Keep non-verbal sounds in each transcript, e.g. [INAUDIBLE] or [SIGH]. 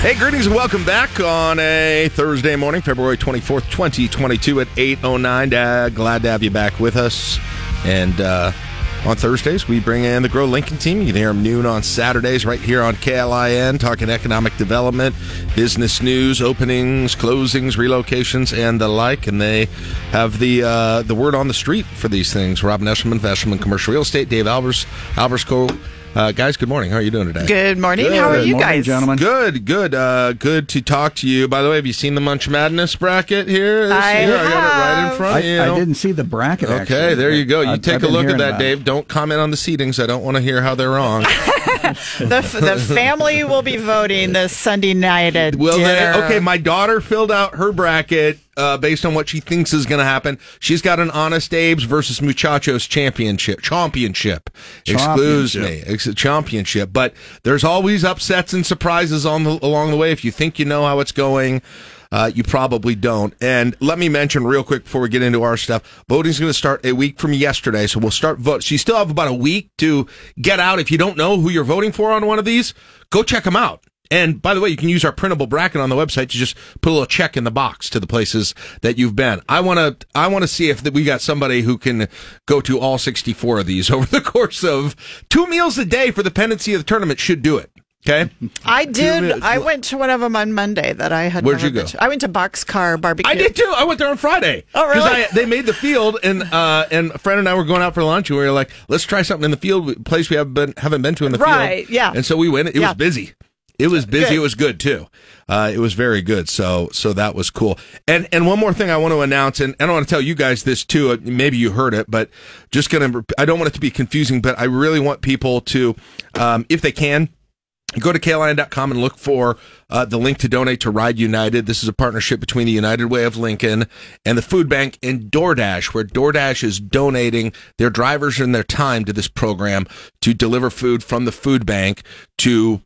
Hey, greetings and welcome back on a Thursday morning, February 24th, 2022 at 8.09. Uh, glad to have you back with us. And uh, on Thursdays, we bring in the Grow Lincoln team. You can hear them noon on Saturdays right here on KLIN, talking economic development, business news, openings, closings, relocations, and the like. And they have the uh, the word on the street for these things. Robin Eschliman, Eschliman Commercial Real Estate, Dave Albers, Albers Co. Uh, guys, good morning. How are you doing today? Good morning. Good. How are you morning, guys? gentlemen? Good, good, uh, good to talk to you. By the way, have you seen the Munch Madness bracket here? This I year? I got it right in front I, of you. I didn't see the bracket. Okay, actually. there you go. You I- take I've a look at that, about it. Dave. Don't comment on the seedings. I don't want to hear how they're wrong. [LAUGHS] The, the family will be voting this Sunday night at Will they? Okay, my daughter filled out her bracket uh, based on what she thinks is going to happen. She's got an Honest Abe's versus Muchachos championship. Championship. Excuse me. A championship. But there's always upsets and surprises on the, along the way. If you think you know how it's going, uh, you probably don't. And let me mention real quick before we get into our stuff, voting's going to start a week from yesterday. So we'll start vote. So you still have about a week to get out. If you don't know who you're voting for on one of these, go check them out. And by the way, you can use our printable bracket on the website to just put a little check in the box to the places that you've been. I want to, I want to see if that we got somebody who can go to all 64 of these [LAUGHS] over the course of two meals a day for the pendency of the tournament should do it. Okay. [LAUGHS] I did. I went to one of them on Monday that I had. Where'd you go? to. I went to Boxcar Barbecue. I did too. I went there on Friday. Oh, really? I, they made the field, and uh, and a friend and I were going out for lunch, and we were like, let's try something in the field, place we haven't been haven't been to in the Right, field. yeah. And so we went. It Yeah. was busy. It was busy. Good. It was good too. Uh, it was very good. So so that was cool. And and one more thing I want to announce, and, and I want to tell you guys this too. uh, Maybe you heard it, but just gonna. I don't want it to be confusing, but I really want people to, um, if they can, go to KLIN.com and look for uh, the link to donate to Ride United. This is a partnership between the United Way of Lincoln and the Food Bank and DoorDash, where DoorDash is donating their drivers and their time to this program to deliver food from the food bank to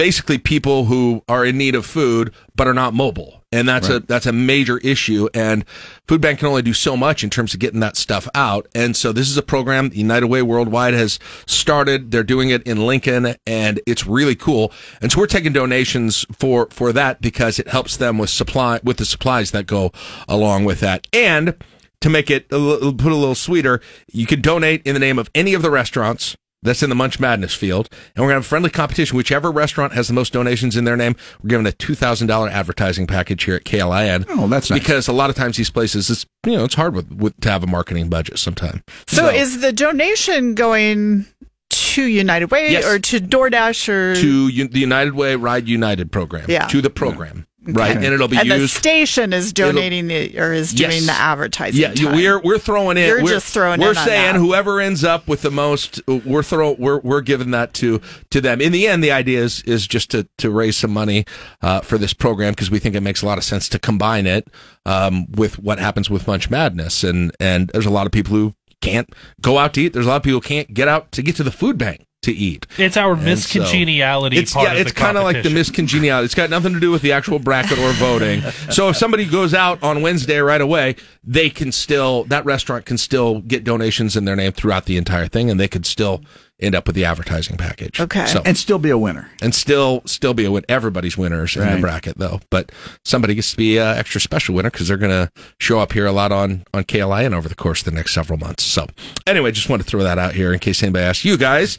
basically people who are in need of food but are not mobile. And that's a that's a major issue. And food bank can only do so much in terms of getting that stuff out. And so this is a program united way worldwide has started. They're doing it in lincoln and it's really cool. And so we're taking donations for for that because it helps them with supply with the supplies that go along with that. And to make it a little, put a little sweeter you can donate in the name of any of the restaurants that's in the Munch Madness field. And we're going to have a friendly competition. Whichever restaurant has the most donations in their name, we're giving a $2,000 advertising package here at KLIN. Oh, that's nice. Because a lot of times these places, it's, you know, it's hard with, with to have a marketing budget sometime. So, is the donation going to United Way Yes. or to DoorDash or to U- the United Way Ride United program. Yeah. To the program. Right. And it'll be and the station is donating the or is doing Yes. the advertising? Yeah, time. we're we're throwing in. You're we're, just throwing We're saying whoever ends up with the most, we're throw we're we're giving that to to them. In the end, the idea is is just to to raise some money uh, for this program because we think it makes a lot of sense to combine it um, with what happens with Munch Madness, and and there's a lot of people who can't go out to eat. There's a lot of people can't get out to get to the food bank to eat. It's our And so- miscongeniality It's part yeah, it's kind of like the miscongeniality. It's got nothing to do with the actual bracket or voting. [LAUGHS] so if somebody goes out on Wednesday right away, they can still that restaurant can still get donations in their name throughout the entire thing, and they could still end up with the advertising package. Okay. so and still be a winner. and still still be a win. Everybody's winners in the bracket though, but somebody gets to be a extra special winner because they're going to show up here a lot on on KLIN over the course of the next several months. So anyway, just wanted to throw that out here in case anybody asks you guys.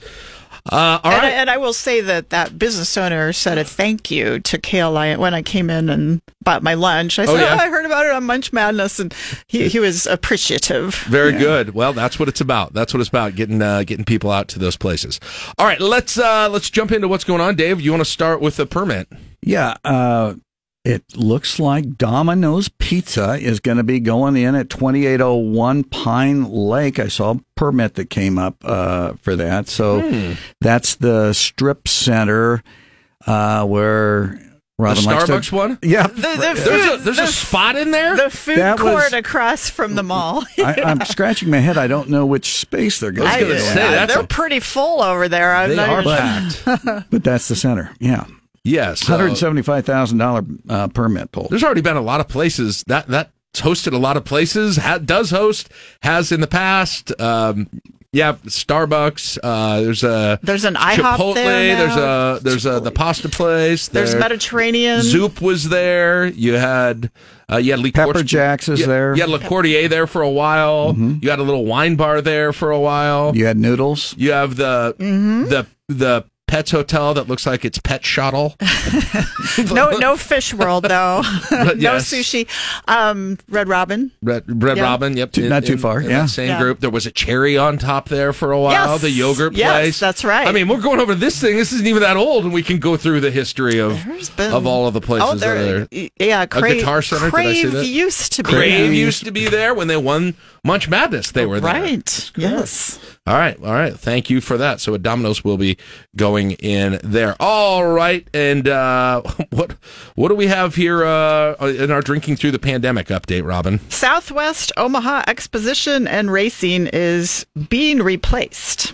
Uh, all and, right. I, and I will say that that business owner said a thank you to KLI when I came in and bought my lunch. I said, Oh, oh. I heard about it on Munch Madness, and he, he was appreciative. Very good. Well, that's what it's about. That's what it's about getting uh, getting people out to those places. All right, let's uh, let's jump into what's going on. Dave, you want to start with the permit? Yeah. Uh, it looks like Domino's Pizza is going to be going in at 2801 Pine Lake. I saw a permit that came up uh, for that. So Hmm. that's the strip center uh, where The Robin likes to- Starbucks one. Yeah. The, the There's food, a there's the, a spot in there. the food That court was- across from the mall. [LAUGHS] I, I'm scratching my head. I don't know which space they're going to go say, in. they're a- pretty full over there. I'm they not are even- packed. [LAUGHS] But that's the center. Yeah. Yes, $175,000 uh, permit pulled. There's already been a lot of places that that hosted a lot of places. Ha- does host, has in the past. Um, yeah, Starbucks. Uh, there's a There's an IHOP Chipotle. there now. There's a there's a the pasta place. There's there- Mediterranean. Zoop was there. You had uh, you had Le Pepper Court- Jacks is you- there. You had Le Cordier there for a while. You had a little wine bar there for a while. You had noodles. You have the Mm-hmm. the the Pets Hotel that looks like it's Pet Shuttle. [LAUGHS] no, no fish world though. [LAUGHS] no yes. sushi. Um, Red Robin. Red, Red Yeah. Robin, yep. Too- not too far, in yeah. that same Yeah. group. There was a cherry on top there for a while, Yes. the yogurt Yes, place. that's right. I mean, we're going over this thing. This isn't even that old, and we can go through the history of, been- of all of the places Oh, that are there. there. Yeah, Crave, Guitar Center, did I say Crave that? used to be. Crave there. used to be there when they won Munch Madness. They were there. Right. Yes. All right, all right. Thank you for that. So, Domino's will be going in there. All right, and uh, [LAUGHS] what what do we have here uh, in our drinking through the pandemic update, Robin? Southwest Omaha Exposition and Racing is being replaced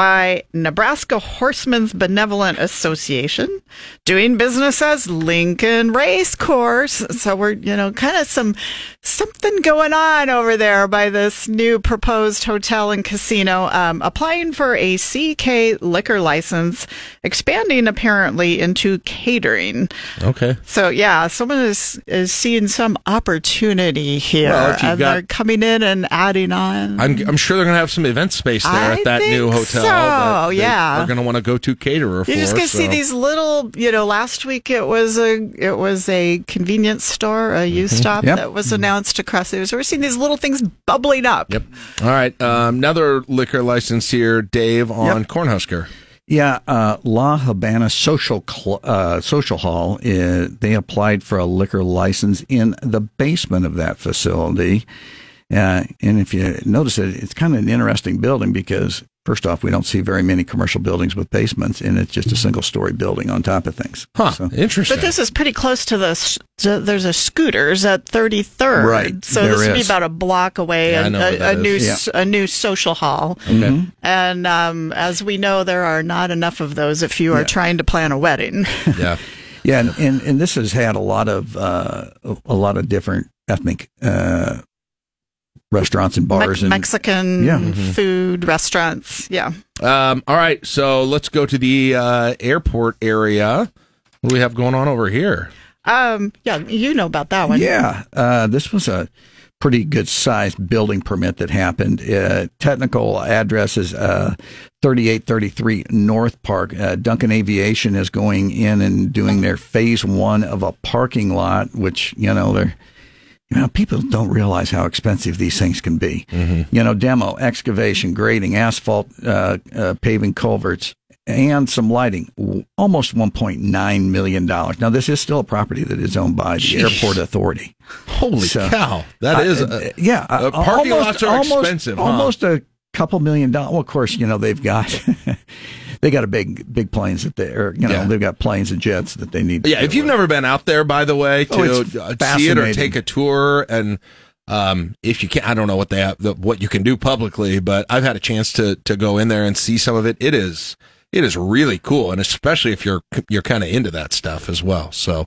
by Nebraska Horsemen's Benevolent Association, doing business as Lincoln Race Course. So we're, you know, kind of some something going on over there by this new proposed hotel and casino, um, applying for a CK liquor license, expanding apparently into catering. Okay. So yeah, someone is is seeing some opportunity here, Well, and got- they're coming in and adding on. I'm, I'm sure they're going to have some event space there I at that new hotel. so, that they yeah. are going to want to go to caterer for. you just going to see these little, you know. Last week it was a it was a convenience store, a used stop Yep. that was announced across there. So we're seeing these little things bubbling up. Yep. All right. Um, another liquor license here, Dave, on Cornhusker. Yeah, uh, La Habana Social Cl- uh, Social Hall. Uh, they applied for a liquor license in the basement of that facility. Uh, and if you notice it, it's kind of an interesting building because first off, we don't see very many commercial buildings with basements, and it's just a single story building on top of things. Huh. So- Interesting. But this is pretty close to the. s- to- There's a Scooters at 33rd, Right, So there this would be about a block away. Yeah, I and know where a, that a new is. s- a new social hall. okay. And um, as we know, there are not enough of those if you are Yeah. trying to plan a wedding. [LAUGHS] Yeah. Yeah, and, and, and this has had a lot of uh, a lot of different ethnic uh, restaurants and bars Me- and Mexican Yeah. Mm-hmm. food restaurants. Yeah. Um, all right. So let's go to the uh, airport area. What do we have going on over here? Um, yeah, you know about that one. Yeah, uh, this was a pretty good sized building permit that happened. Uh, technical address is uh, 3833 North Park. Uh, Duncan Aviation is going in and doing their phase one of a parking lot, which, you know, they're. You know, people don't realize how expensive these things can be. You know, demo, excavation, grading, asphalt, uh, uh, paving culverts, and some lighting, almost $1.9 million. Now, this is still a property that is owned by the Jeez. airport authority. Holy So- cow! That is. Uh, a- uh, yeah. uh, parking almost- lots are almost- expensive, huh? Almost a couple million dollars. Well, of course, you know they've got [LAUGHS] they got a big big planes that they or you know Yeah. they've got planes and jets that they need. To yeah. If you've with. never been out there, by the way, to Oh, uh, see it or take a tour, and um, if you can, I don't know what they have, the, what you can do publicly, but I've had a chance to to go in there and see some of it. It is. It is really cool, and especially if you're you're kind of into that stuff as well. So,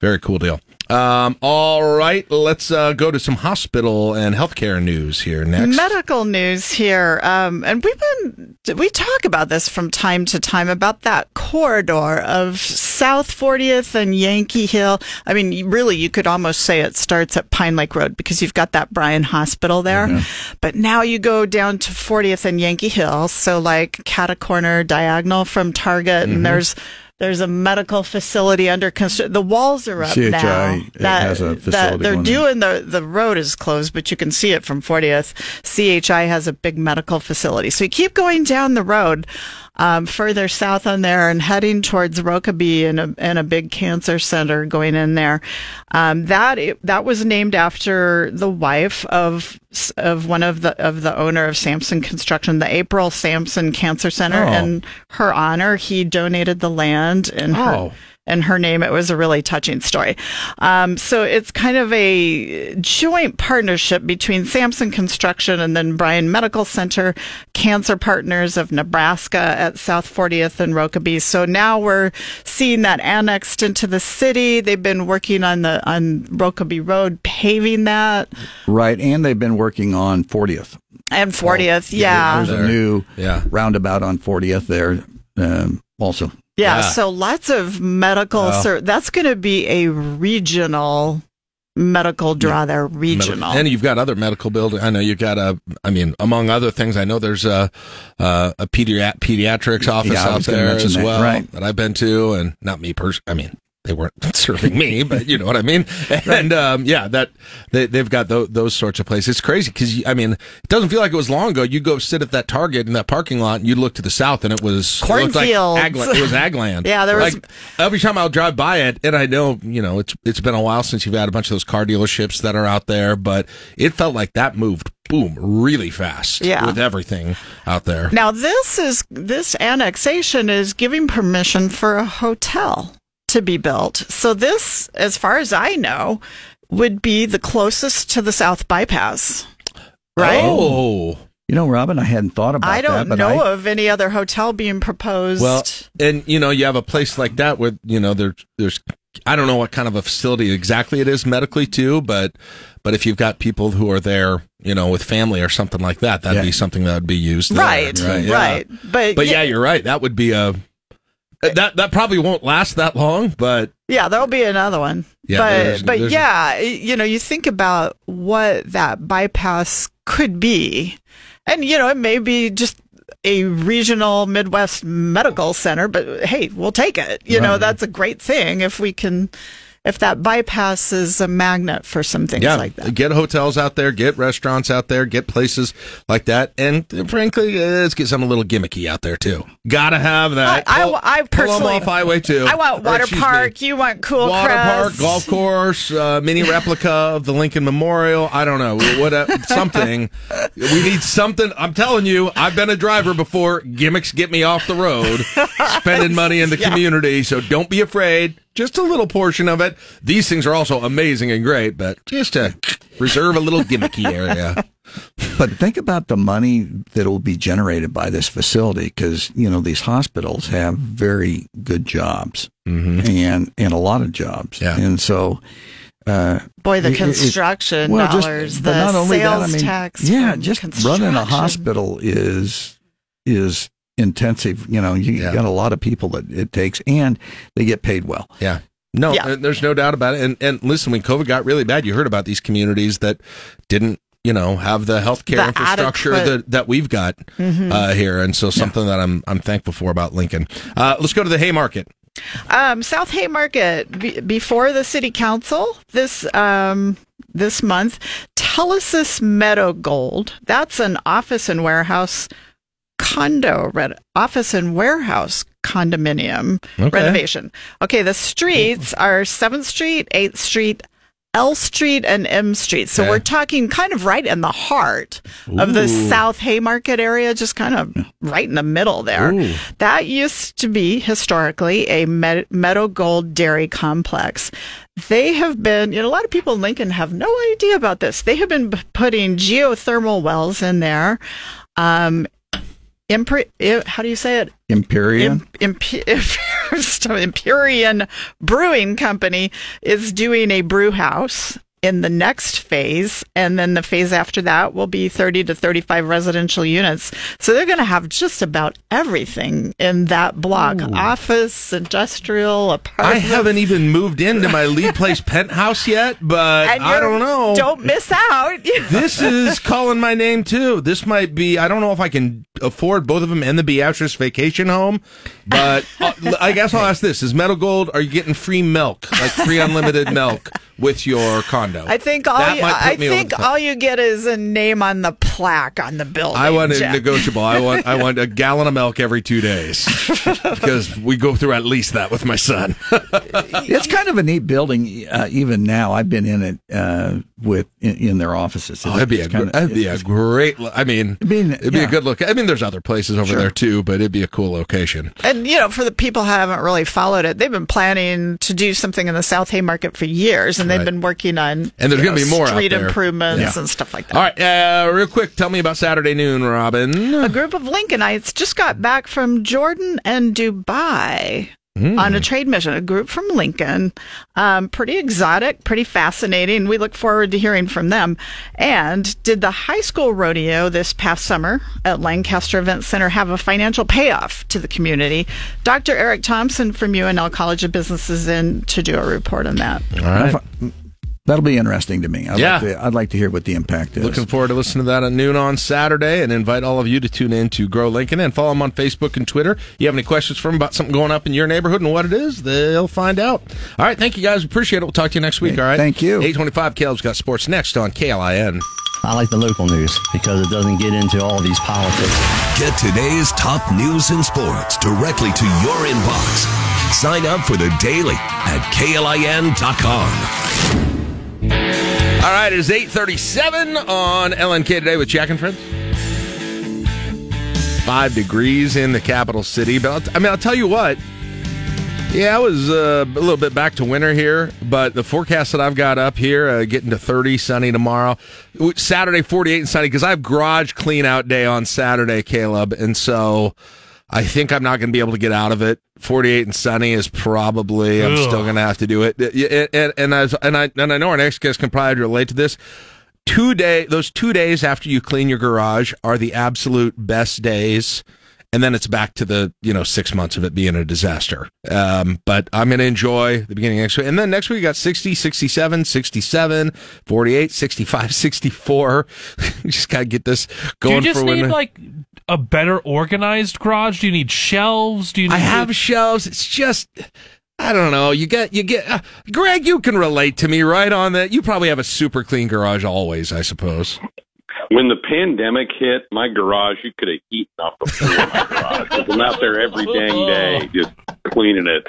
very cool deal. Um, all right, let's uh, go to some hospital and healthcare news here next. Medical news here, um, and we've been we talk about this from time to time about that corridor of South 40th and Yankee Hill. I mean, really, you could almost say it starts at Pine Lake Road because you've got that Bryan Hospital there, but now you go down to 40th and Yankee Hill, so like Cata Corner diagonal from Target, and there's there's a medical facility under construction. The walls are up CHI now. has a that facility they're doing the the road is closed, but you can see it from 40th. CHI has a big medical facility, so you keep going down the road. Um, further south on there and heading towards Rokeby and a, and a big cancer center going in there. Um, that that was named after the wife of of one of the of the owner of Sampson Construction, the April Sampson Cancer Center. Oh. In her honor, he donated the land and her Oh. in her name. It was a really touching story. Um, so it's kind of a joint partnership between Sampson Construction and then Bryan Medical Center, Cancer Partners of Nebraska at South 40th and Rokeby. So now we're seeing that annexed into the city. They've been working on the on Rokeby Road, paving that, Right, and they've been working on 40th. and 40th. yeah. There's a new Yeah. roundabout on 40th there um, also. Yeah, Yeah. so lots of medical. Wow. Ser- that's going to be a regional medical draw there. Regional. And you've got other medical building. I know you've got a. I mean, among other things, I know there's a uh, a, a pediat- pediatrics office Yeah, out there as that, well right. that I've been to, and not me personally. I mean, they weren't [LAUGHS] serving me, but you know what I mean. [LAUGHS] And um, yeah, that they, they've got those, those sorts of places. It's crazy because I mean, it doesn't feel like it was long ago. You go sit at that Target in that parking lot, and you look to the south, and it was it like Cornfields. ag- it was ag land. [LAUGHS] Yeah, there was- like every time I'll drive by it, and I know you know it's it's been a while since you've had a bunch of those car dealerships that are out there, but it felt like that moved boom really fast. Yeah. with everything out there. Now this is this annexation is giving permission for a hotel to be built. So this, as far as I know, would be the closest to the South Bypass. Right? Oh. You know, Robin, I hadn't thought about that. I don't that, but know I, of any other hotel being proposed. Well, and you know, you have a place like that where you know there, there's I don't know what kind of a facility exactly it is medically too, but but if you've got people who are there, you know, with family or something like that, that'd Yeah. be something that would be used. there, right, right, yeah. But, But yeah, you're right. That would be a Uh, that that probably won't last that long, but Yeah, there'll be another one. Yeah, but there's- but there's- yeah, you know, you think about what that bypass could be, and you know, it may be just a regional Midwest medical center, but hey, we'll take it. You know, that's a great thing if we can, if that bypass is a magnet for some things yeah, like that. get hotels out there, get restaurants out there, get places like that, and frankly, let's get some a little gimmicky out there too. Gotta have that. I- I- Pull- I 'em personally- off Highway. I want Or, water me, park. You want cool water park, golf course, uh, mini replica of the Lincoln Memorial. I don't know what uh, something. We need something. I'm telling you, I've been a driver before. Gimmicks get me off the road, spending money in the [LAUGHS] community. So don't be afraid. Just a little portion of it. These things are also amazing and great, but just to reserve a little gimmicky area. [LAUGHS] but think about the money that will be generated by this facility because you know these hospitals have very good jobs and and a lot of jobs, Yeah. and so. Uh, Boy, the It- it- construction well, just- dollars, but the not only that, sales I mean, tax. Yeah, just running a hospital is is intensive. You know, you Yeah. got a lot of people that it takes, and they get paid well. Yeah. No, Yeah. there's no doubt about it. And and listen, when COVID got really bad, you heard about these communities that didn't, you know, have the healthcare The infrastructure adequate- that, that we've got uh, here. And so something that I'm I'm thankful for about Lincoln. Uh, let's go to the Haymarket. Um, South Haymarket be- before the city council this um, this month. Telesis Meadow Gold. That's an office and warehouse condo red office and warehouse condominium Okay. renovation. Okay, the streets are Seventh Street, Eighth Street. L Street and M Street. So Okay. we're talking kind of right in the heart of the South Haymarket area, just kind of right in the middle there. Ooh. That used to be historically a Med- Meadow Gold dairy complex. They have been, you know, a lot of people in Lincoln have no idea about this. They have been putting geothermal wells in there. Um, impre- i- how do you say it? Empyrean. Imp- Imp- [LAUGHS] Empyrean Brewing Company is doing a brew house in the next phase. And then the phase after that will be 30 to 35 residential units. So they're going to have just about everything in that block office, industrial, apartment. I haven't even moved into my lead [LAUGHS] place penthouse yet, but and I don't know. Don't miss out. [LAUGHS] this is calling my name too. This might be. I don't know if I can afford both of them and the Beatrice Vacation Home, but [LAUGHS] uh, I guess I'll ask this: Is Meadow Gold? Are you getting free milk, like free unlimited milk, with your condo? I think all That you, I think all you get is a name on the plaque on the building. I want it Jeff. negotiable. I want I want a gallon of milk every two days [LAUGHS] because we go through at least that with my son. It's kind of a neat building, uh, even now. I've been in it uh, with in, in their offices. Oh, that'd be a kinda- that'd be a great. I mean, I mean, it'd be a good look. I mean, there's other places over Sure. there too, but it'd be a cool location. And you know, for the people who haven't really followed it, they've been planning to do something in the South Haymarket for years, and they've Right. been working on And there's you gonna be more street improvements Yeah. and stuff like that. All right, uh, real quick, tell me about Saturday noon, Robin. A group of Lincolnites just got back from Jordan and Dubai Hmm. on a trade mission. A group from Lincoln, um, pretty exotic, pretty fascinating. We look forward to hearing from them. And did the high school rodeo this past summer at Lancaster Event Center have a financial payoff to the community? Dr. Eric Thompson from UNL College of Business is in to do a report on that. All right. That'll be interesting to me. I'd Yeah. like to, I'd like to hear what the impact is. Looking forward to listening to that at noon on Saturday and invite all of you to tune in to Grow Lincoln and follow them on Facebook and Twitter. You have any questions for them about something going up in your neighborhood and what it is, they'll find out. All right. Thank you guys. Appreciate it. We'll talk to you next week. All right. thank you. 825 Caleb's got sports next on KLIN. I like the local news because it doesn't get into all these politics. Get today's top news and sports directly to your inbox. Sign up for the daily at klin.com. All right, it is 837 on LNK today with Jack and Friends. Five degrees in the capital city. But I'll, I mean, I'll tell you what. Yeah, I was uh, a little bit back to winter here, but the forecast that I've got up here, uh, getting to 30, sunny tomorrow. Saturday, 48 and sunny, because I have garage clean out day on Saturday, Caleb. And so I think I'm not going to be able to get out of it. 48 and sunny is probably, I'm still going to have to do it. And, and, and, as, and, I, and I know our next guest can probably relate to this. Two day, those two days after you clean your garage are the absolute best days. And then it's back to the, you know, six months of it being a disaster. Um, but I'm going to enjoy the beginning next week. And then next week, we got 60, 67, 67, 48, 65, [LAUGHS] 64. we just got to get this Do going you just for need like a better organized garage? Do you need shelves? Do you? Need I have shelves. It's just, I don't know. You get, you get, uh, Greg, you can relate to me right on that. You probably have a super clean garage always, I suppose. When the pandemic hit, my garage, you could have eaten off the floor of my garage. 'Cause I'm out there every dang day [LAUGHS] just cleaning it.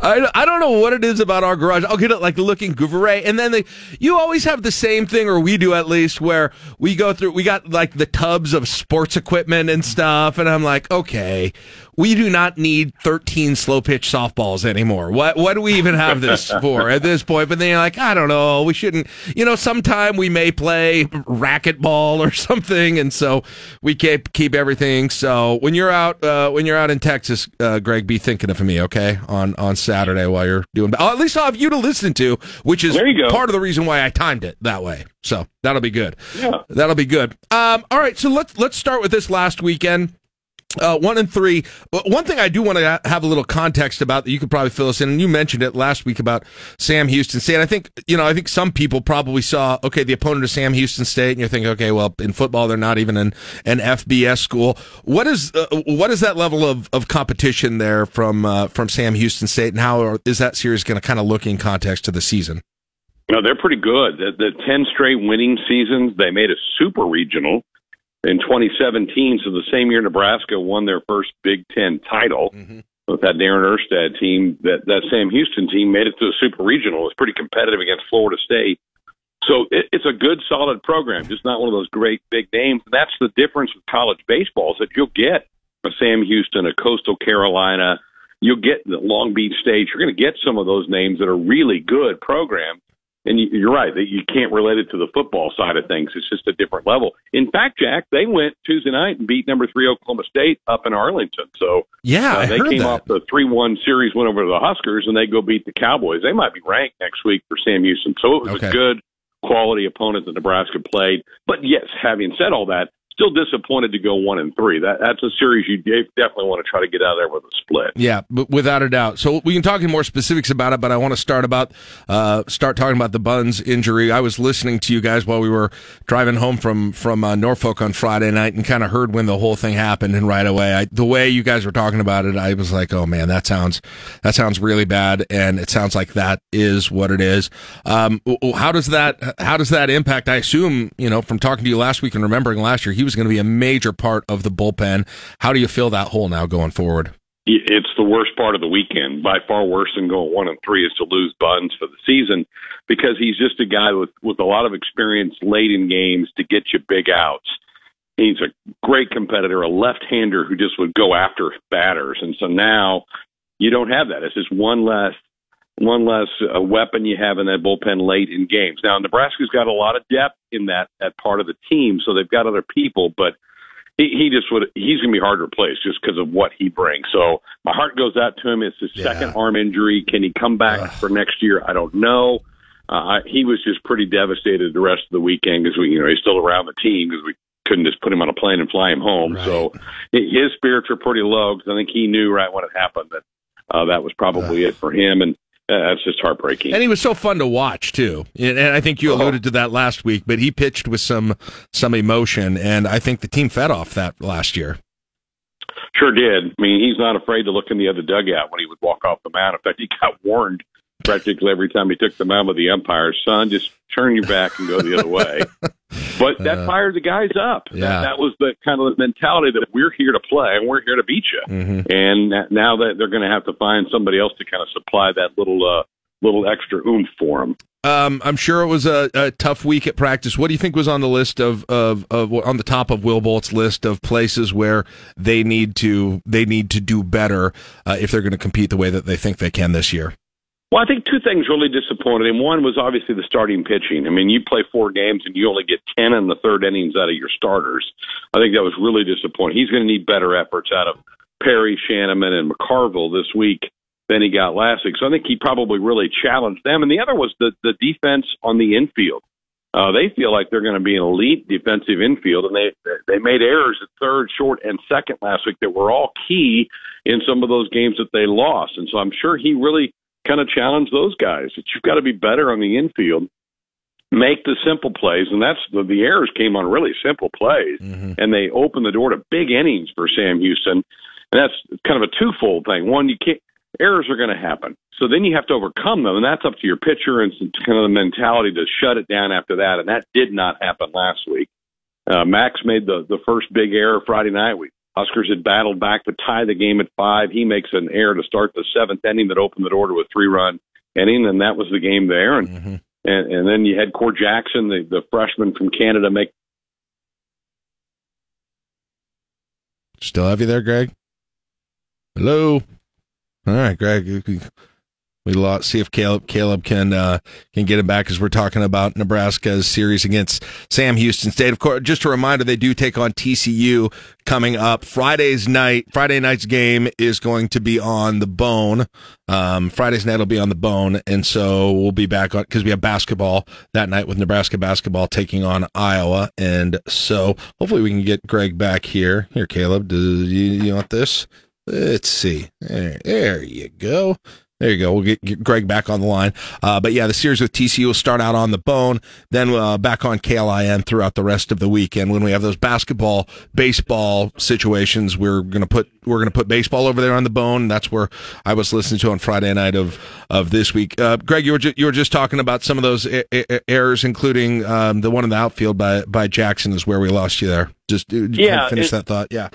I, I don't know what it is about our garage. I'll get it like looking gouveré, and then they you always have the same thing, or we do at least, where we go through. We got like the tubs of sports equipment and stuff, and I'm like, okay, we do not need 13 slow pitch softballs anymore. What what do we even have this [LAUGHS] for at this point? But then you're like, I don't know, we shouldn't. You know, sometime we may play racquetball or [LAUGHS] something, and so we keep keep everything. So when you're out uh, when you're out in Texas, uh, Greg, be thinking of me, okay, on on Saturday while you're doing. Oh, at least I'll have you to listen to, which is There you go. part of the reason why I timed it that way. So that'll be good. Yeah. That'll be good. Um, all right, so let's let's start with this last weekend. Uh, one and three. One thing I do want to have a little context about that you could probably fill us in, and you mentioned it last week about Sam Houston State. I think you know, I think some people probably saw okay the opponent of Sam Houston State, and you're thinking, okay, well in football they're not even an an FBS school. What is uh, what is that level of, of competition there from uh, from Sam Houston State, and how are, is that series going to kind of look in context to the season? No, they're pretty good. The, the 10 straight winning seasons, they made a super regional in 2017. So the same year Nebraska won their first Big Ten title mm-hmm. with that Darren Erstad team, that, that Sam Houston team made it to the super regional. It was pretty competitive against Florida State. So it, it's a good, solid program, just not one of those great big names. And that's the difference with college baseball is that you'll get a Sam Houston, a Coastal Carolina, you'll get the Long Beach State. You're going to get some of those names that are really good programs. And you- you're right that you can't relate it to the football side of things. It's just a different level. In fact, Jack, they went Tuesday night and beat number three Oklahoma State up in Arlington. So Yeah, uh, they came that. off the three-one series, went over to the Huskers, and they go beat the Cowboys. They might be ranked next week for Sam Houston. So it was Okay. a good quality opponent that Nebraska played. But yes, having said all that, still disappointed to go one and three. That that's a series you definitely want to try to get out of there with a split. Yeah, but without a doubt. So we can talk in more specifics about it, but I want to start about uh, start talking about the Buns injury. I was listening to you guys while we were driving home from from uh, Norfolk on Friday night, and kind of heard when the whole thing happened. And right away, I, the way you guys were talking about it, I was like, "Oh man, that sounds that sounds really bad," and it sounds like that is what it is. Um, how does that how does that impact? I assume you know from talking to you last week and remembering last year, he was going to be a major part of the bullpen. How do you fill that hole now going forward? it's the worst part of the weekend. By far worse than going one and three is to lose Buns for the season because he's just a guy with with a lot of experience late in games to get you big outs. He's a great competitor, a left-hander who just would go after batters, and so now you don't have that. It's just one less one less uh, weapon you have in that bullpen late in games. Now Nebraska's got a lot of depth in that that part of the team, so they've got other people, but he, he just would he's going to be hard to replace just because of what he brings. So my heart goes out to him. It's his Yeah. second arm injury. Can he come back Ugh. for next year? I don't know. Uh, I- he was just pretty devastated the rest of the weekend because we, you know, he's still around the team because we couldn't just put him on a plane and fly him home. Right. So his spirits were pretty low because I think he knew right when it happened that uh, that was probably it for him, and Uh, that's just heartbreaking. And he was so fun to watch too. And I think you Oh. alluded to that last week, but he pitched with some some emotion, and I think the team fed off that last year. Sure did. I mean, he's not afraid to look in the other dugout when he would walk off the mound. In fact, he got [LAUGHS] warned practically every time he took the mound with the umpire, son, just turn your back and go the other way. [LAUGHS] But that Uh, fired the guys up. yeah. That, that was the kind of mentality that we're here to play and we're here to beat you. hmm And now that they're going to have to find somebody else to kind of supply that little uh, little extra oomph for them. Um, I'm sure it was a, a tough week at practice. What do you think was on the list of, of, of on the top of Will Bolt's list of places where they need to they need to do better uh, if they're going to compete the way that they think they can this year? Well, I think two things really disappointed him. One was obviously the starting pitching. I mean, you play four games and you only get 10 in the third innings out of your starters. I think that was really disappointing. He's going to need better efforts out of Perry, Schanaman, and McCarville this week than he got last week. So I think he probably really challenged them. And the other was the, the defense on the infield. Uh, they feel like they're going to be an elite defensive infield, and they they made errors at third, short, and second last week that were all key in some of those games that they lost. And so I'm sure he really kind of challenge those guys that you've got to be better on the infield, make the simple plays, and that's the, the errors came on really simple plays, Mm-hmm. and they opened the door to big innings for Sam Houston, and that's kind of a twofold thing. One, you can't errors are going to happen, so then you have to overcome them, and that's up to your pitcher and some kind of the mentality to shut it down after that, and that did not happen last week. Uh, Max made the the first big error Friday night. We Huskers had battled back to tie the game at five. He makes an error to start the seventh inning that opened the door to a three run inning, and that was the game there. And Mm-hmm. and, and then you had Core Jackson, the, the freshman from Canada, make Still have you there, Greg? Hello. All right, Greg. We lost. See if Caleb Caleb can uh, can get him back as we're talking about Nebraska's series against Sam Houston State. Of course, just a reminder, they do take on TCU coming up Friday's night. Friday night's game is going to be on the Bone. Um, Friday's night will be on the Bone, and so we'll be back on because we have basketball that night with Nebraska basketball taking on Iowa, and so hopefully we can get Greg back here. Here, Caleb, do you, you want this? Let's see. There, there you go. There you go. We'll get, get Greg back on the line. Uh, but yeah, the series with TCU will start out on the bone, then uh, back on KLIN throughout the rest of the weekend. When we have those basketball, baseball situations, we're gonna put we're gonna put baseball over there on the bone. That's where I was listening to on Friday night of of this week. Uh, Greg, you were ju- you were just talking about some of those e- e- errors, including um, the one in the outfield by by Jackson, is where we lost you there. Just uh, Yeah, finish that thought. Yeah.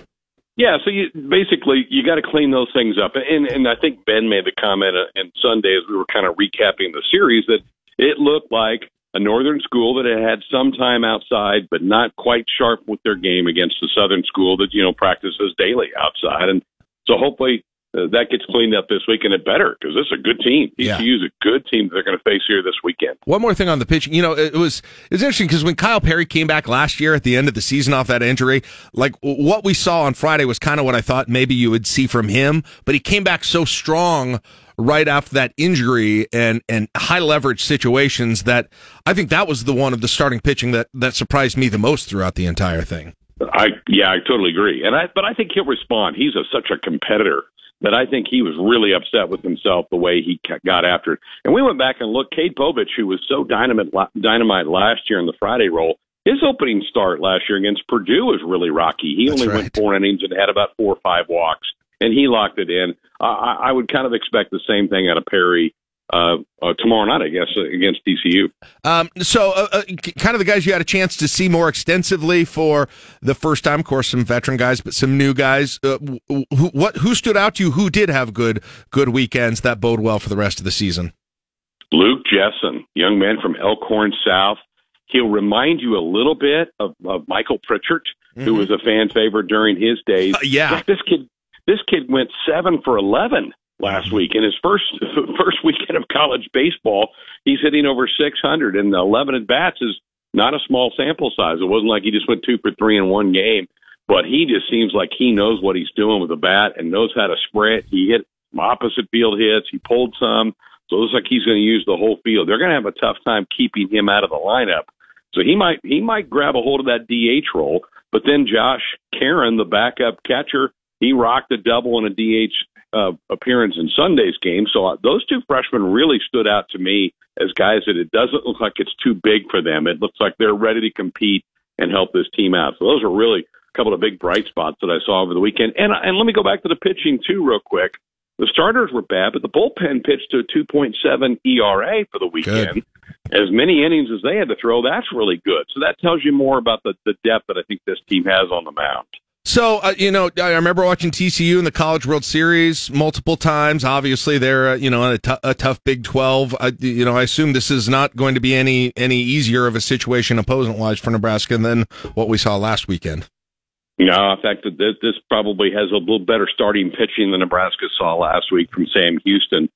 Yeah, so you basically you got to clean those things up, and and I think Ben made the comment uh, on Sunday as we were kind of recapping the series that it looked like a northern school that had had some time outside, but not quite sharp with their game against the southern school that you know practices daily outside, and so hopefully uh, that gets cleaned up this week, and it better because this is a good team. Yeah. TCU is a good team that they're going to face here this weekend. One more thing on the pitching. You know, it was it was interesting because when Kyle Perry came back last year at the end of the season off that injury, like what we saw on Friday was kind of what I thought maybe you would see from him. But he came back so strong right after that injury and and high leverage situations that I think that was the one of the starting pitching that that surprised me the most throughout the entire thing. I yeah, I totally agree. And I but I think he'll respond. He's a, such a competitor that I think he was really upset with himself the way he got after it. And we went back and looked. Cade Povich, who was so dynamite dynamite last year in the Friday role, his opening start last year against Purdue was really rocky. He That's only right. went four innings and had about four or five walks, and he locked it in. I I, I would kind of expect the same thing out of Perry. Uh, uh, tomorrow night, I guess, against TCU. Um, so, uh, uh, kind of the guys you had a chance to see more extensively for the first time. Of course, some veteran guys, but some new guys. Uh, who, what who stood out to you? Who did have good good weekends that bode well for the rest of the season? Luke Jessen, young man from Elkhorn South. He'll remind you a little bit of, of Michael Pritchard, mm-hmm. who was a fan favorite during his days. Uh, yeah, this kid, this kid went seven for eleven last week in his first [LAUGHS] first weekend of college baseball. He's hitting over six hundred, and eleven at bats is not a small sample size. It wasn't like he just went two for three in one game, but he just seems like he knows what he's doing with the bat and knows how to sprint. He hit opposite field hits. He pulled some. So it looks like he's going to use the whole field. They're going to have a tough time keeping him out of the lineup. So he might he might grab a hold of that DH role. But then Josh Caron, the backup catcher, he rocked a double and a DH uh, appearance in Sunday's game. So uh, those two freshmen really stood out to me as guys that it doesn't look like it's too big for them. It looks like they're ready to compete and help this team out. So those are really a couple of big bright spots that I saw over the weekend. And and let me go back to the pitching too, real quick. The starters were bad, but the bullpen pitched to a 2.7 ERA for the weekend. Good. As many innings as they had to throw, that's really good. So that tells you more about the, the depth that I think this team has on the mound. So, uh, you know, I remember watching TCU in the College World Series multiple times. Obviously, they're, uh, you know, a, t- a tough Big 12. Uh, you know, I assume this is not going to be any, any easier of a situation opponent wise for Nebraska than what we saw last weekend. No, in fact, this, this probably has a little better starting pitching than Nebraska saw last week from Sam Houston,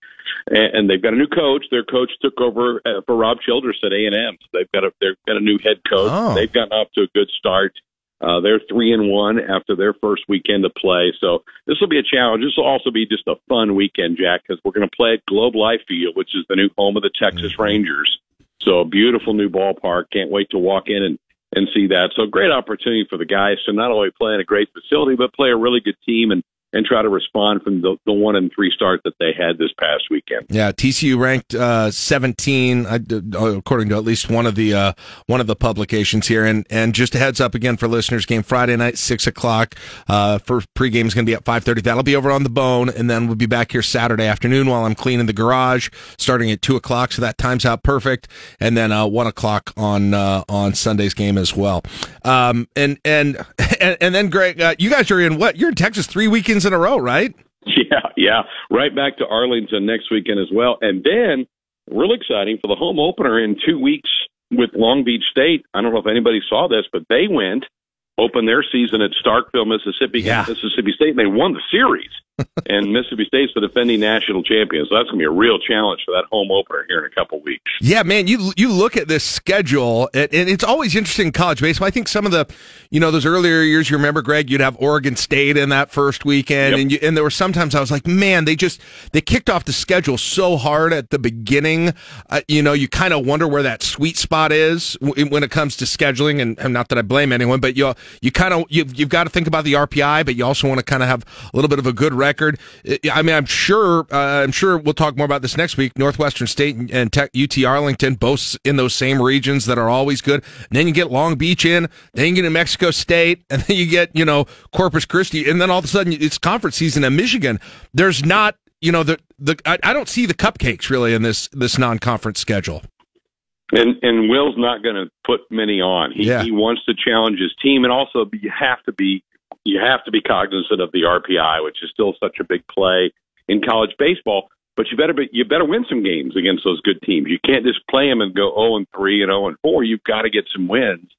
and, and they've got a new coach. Their coach took over uh, for Rob Childress at A and M. So they've got a they've got a new head coach. Oh. They've gotten off to a good start. Uh, they're three and one after their first weekend of play. So this will be a challenge. This will also be just a fun weekend, Jack, because we're going to play at Globe Life Field, which is the new home of the Texas mm-hmm. Rangers. So a beautiful new ballpark. Can't wait to walk in and and see that. So great opportunity for the guys to not only play in a great facility, but play a really good team and and try to respond from the, the one and three start that they had this past weekend. Yeah, TCU ranked uh, 17, uh, according to at least one of the uh, one of the publications here. And and just a heads up again for listeners, game Friday night, six o'clock. Uh, first pregame is going to be at 5:30. That'll be over on the Bone, and then we'll be back here Saturday afternoon while I'm cleaning the garage, starting at two o'clock. So that times out perfect. And then uh, one o'clock on uh, on Sunday's game as well. Um, and and [LAUGHS] and, and then Greg, uh, you guys are in what? You're in Texas three weekends in a row, right? [LAUGHS] Yeah, yeah. Right back to Arlington next weekend as well. And then, real exciting for the home opener in two weeks with Long Beach State. I don't know if anybody saw this, but they went, opened their season at Starkville, Mississippi, yeah. Mississippi State, and they won the series. And Mississippi State's the defending national champion, so that's going to be a real challenge for that home opener here in a couple weeks. Yeah, man, you you look at this schedule, and it's always interesting in college baseball. I think some of the, you know, those earlier years, you remember, Greg, you'd have Oregon State in that first weekend, yep. and you, and there were sometimes I was like, man, they just they kicked off the schedule so hard at the beginning. Uh, you know, you kind of wonder where that sweet spot is when it comes to scheduling, and, and not that I blame anyone, but you you kind of you've, you've got to think about the RPI, but you also want to kind of have a little bit of a good record. I mean, I'm sure. Uh, I'm sure we'll talk more about this next week. Northwestern State and Tech, UT Arlington, both in those same regions that are always good. And then you get Long Beach in, then you get New Mexico State, [LAUGHS] and then you get you know Corpus Christi, and then all of a sudden it's conference season in Michigan. There's not you know the the I, I don't see the cupcakes really in this this non conference schedule. And and Will's not going to put many on. He yeah. he wants to challenge his team, and also you have to be you have to be cognizant of the RPI, which is still such a big play in college baseball. But you better be, you better win some games against those good teams. You can't just play them and go 0 and 3 and 0 and 4. You've got to get some wins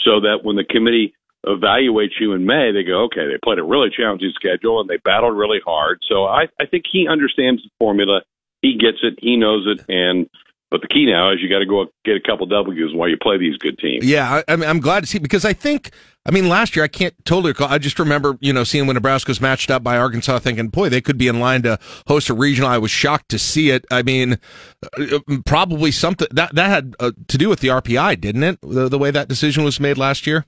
so that when the committee evaluates you in May, they go, okay, they played a really challenging schedule and they battled really hard. So I, I think he understands the formula. He gets it. He knows it. And but the key now is you got to go get a couple W's while you play these good teams. Yeah, I, I'm glad to see because I think I mean, last year I can't totally recall. I just remember, you know, seeing when Nebraska was matched up by Arkansas, thinking, boy, they could be in line to host a regional. I was shocked to see it. I mean, uh, probably something that that had uh, to do with the RPI, didn't it? The, the way that decision was made last year.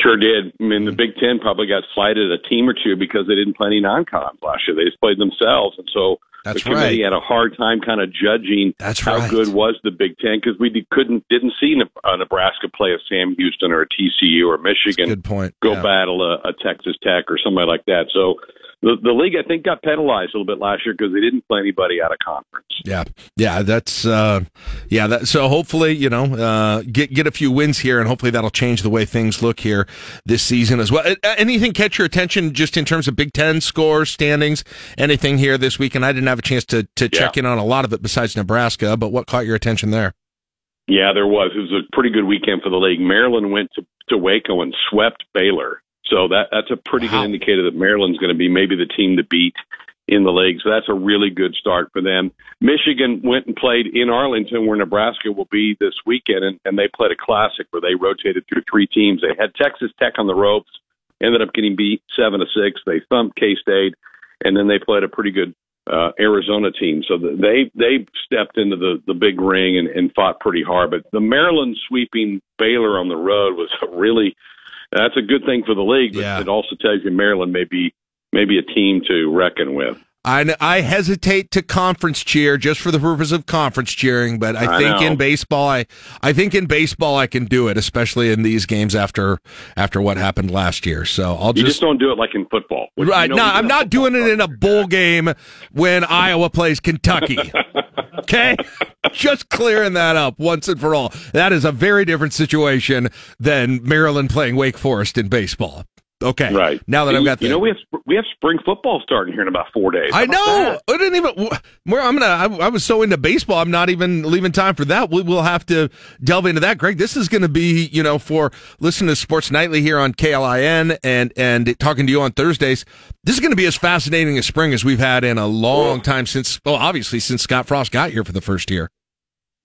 Sure did. I mean, the Big Ten probably got slighted a team or two because they didn't play any non-cons last year. They just played themselves, and so that's the committee right. had a hard time kind of judging That's how right. good was the Big Ten because we couldn't didn't see a uh, Nebraska play a Sam Houston or a TCU or Michigan. good point. Go yeah. battle a, a Texas Tech or somebody like that. So the, the league, I think, got penalized a little bit last year because they didn't play anybody out of conference. Yeah, yeah, that's uh, yeah. That, so hopefully, you know, uh, get get a few wins here, and hopefully that'll change the way things look here this season as well. Anything catch your attention just in terms of Big Ten scores, standings, anything here this week? And I didn't have a chance to to check in on a lot of it besides Nebraska, but what caught your attention there? Yeah, there was. It was a pretty good weekend for the league. Maryland went to, to Waco and swept Baylor. So that that's a pretty Wow. good indicator that Maryland's going to be maybe the team to beat in the league. So that's a really good start for them. Michigan went and played in Arlington where Nebraska will be this weekend and, and they played a classic where they rotated through three teams. They had Texas Tech on the ropes, ended up getting beat seven to six. They thumped K State and then they played a pretty good uh, Arizona team. So the, they they stepped into the the big ring and, and fought pretty hard. But the Maryland sweeping Baylor on the road was a really that's a good thing for the league. But Yeah. it also tells you Maryland may be maybe a team to reckon with. I, I hesitate to conference cheer just for the purpose of conference cheering, but I, I think know. in baseball, I I think in baseball I can do it, especially in these games after after what happened last year. So I'll You just just don't do it like in football. Right. you know, no, I'm not doing it in a bowl [LAUGHS] game when Iowa plays Kentucky. [LAUGHS] Okay? Just clearing that up once and for all. That is a very different situation than Maryland playing Wake Forest in baseball. Okay. Right Now that I've got you the you know we have we have spring football starting here in about four days. How I know. that? I didn't even. Where I'm gonna. I, I was so into baseball. I'm not even leaving time for that. We will have to delve into that, Greg. This is going to be, you know, for listening to Sports Nightly here on KLIN and and talking to you on Thursdays. This is going to be as fascinating a spring as we've had in a long time since. Well, obviously since Scott Frost got here for the first year.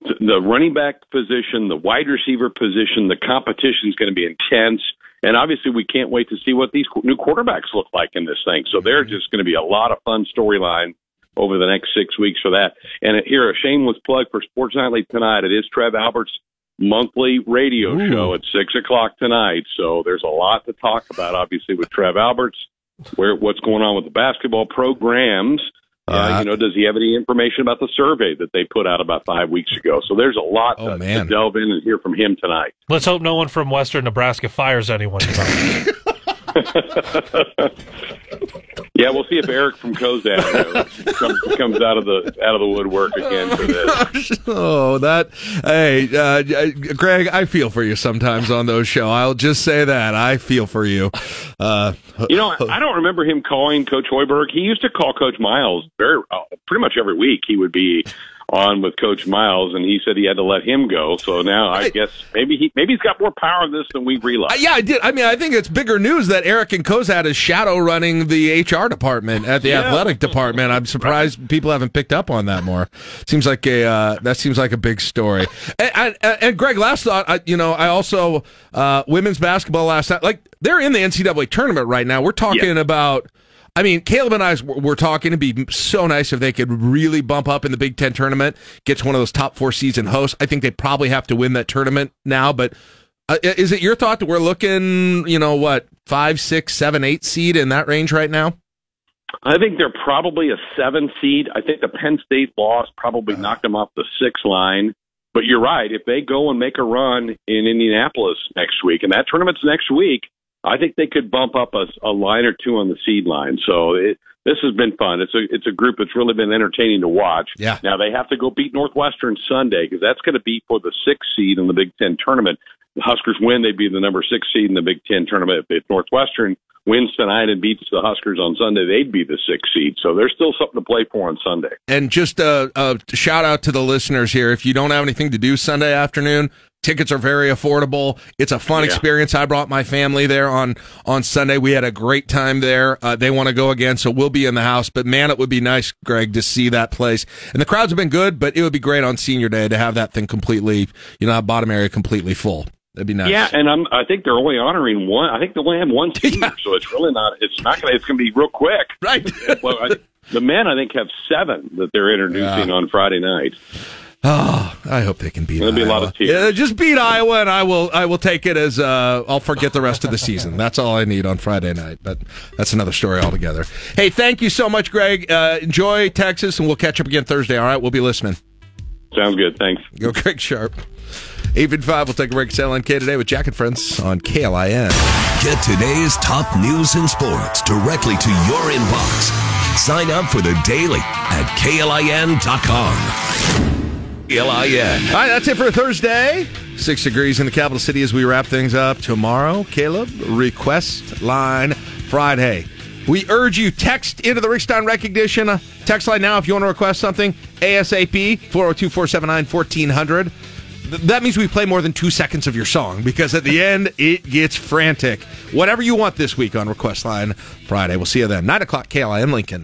The running back position, the wide receiver position, the competition is going to be intense. And obviously, we can't wait to see what these qu- new quarterbacks look like in this thing. So mm-hmm. they're just going to be a lot of fun storyline over the next six weeks for that. And here, a shameless plug for Sports Nightly tonight. It is Trev Alberts' monthly radio Ooh. show at six o'clock tonight. So there's a lot to talk about, obviously, with Trev Alberts, where what's going on with the basketball programs. Uh, Yeah. you know, does he have any information about the survey that they put out about five weeks ago? So there's a lot Oh, to, man. to delve in and hear from him tonight. Let's hope no one from Western Nebraska fires anyone. [LAUGHS] Yeah, we'll see if Eric from Cozad uh, comes, comes out of the out of the woodwork again for this. [LAUGHS] oh, that. Hey, uh, Greg, I feel for you sometimes on those show. I'll just say that I feel for you. Uh, You know, I don't remember him calling Coach Hoiberg. He used to call Coach Miles very uh, pretty much every week. He would be on with Coach Miles, and he said he had to let him go. So now I guess maybe he maybe he's got more power in this than we Uh, realize. yeah, I did. I mean, I think it's bigger news that Eric and Cozad is shadow running the HR department at the Yeah. athletic department. I'm surprised people haven't picked up on that more. Seems like a uh, that seems like a big story. And, and, and Greg, last thought. I, you know, I also uh, women's basketball last night. Like they're in the NCAA tournament right now. We're talking about. I mean, Caleb and I were talking. It'd be so nice if they could really bump up in the Big Ten tournament, gets one of those top four season hosts. I think they probably have to win that tournament now, but uh, is it your thought that we're looking, you know, what five, six, seven, eight seed in that range right now? I think they're probably a seven seed. I think the Penn State loss probably knocked them off the six line. But you're right. If they go and make a run in Indianapolis next week, and that tournament's next week, I think they could bump up a, a line or two on the seed line. So it, this has been fun. It's a it's a group that's really been entertaining to watch. Yeah. Now they have to go beat Northwestern Sunday because that's going to be for the sixth seed in the Big Ten tournament. The Huskers win, they'd be the number six seed in the Big Ten tournament. If Northwestern wins tonight and beats the Huskers on Sunday, they'd be the sixth seed. So there's still something to play for on Sunday. And just a, a shout out to the listeners here. If you don't have anything to do Sunday afternoon, tickets are very affordable. It's a fun Yeah. experience. I brought my family there on on Sunday. We had a great time there. Uh, they want to go again, so we'll be in the house. But man, it would be nice, Greg, to see that place. And the crowds have been good, but it would be great on Senior Day to have that thing completely, you know, that bottom area completely full. That'd be nice. Yeah, and I'm, I think they're only honoring one. I think they only have one [LAUGHS] senior, so it's really not. It's not going. to It's going to be real quick. Right. well, I, the men, I think, have seven that they're introducing Yeah. on Friday night. Oh, I hope they can beat. There'll be a lot of tears. Yeah, just beat Iowa, and I will. I will take it as. Uh, I'll forget the rest of the season. That's all I need on Friday night. But that's another story altogether. Hey, thank you so much, Greg. Uh, enjoy Texas, and we'll catch up again Thursday. All right, we'll be listening. Sounds good. Thanks. Go, Greg Sharp. Eight five. We'll take a break. at LNK today with Jack and Friends on KLIN. Get today's top news and sports directly to your inbox. Sign up for the daily at KLIN.com. KLIN. All right, that's it for Thursday. Six degrees in the capital city as we wrap things up tomorrow. Caleb, request line Friday. We urge you text into the Rick Stein recognition uh, text line now if you want to request something. ASAP 402 479 1400. That means we play more than two seconds of your song because at the end it gets frantic. Whatever you want this week on Request Line Friday. We'll see you then. 9 o'clock, KLIN Lincoln.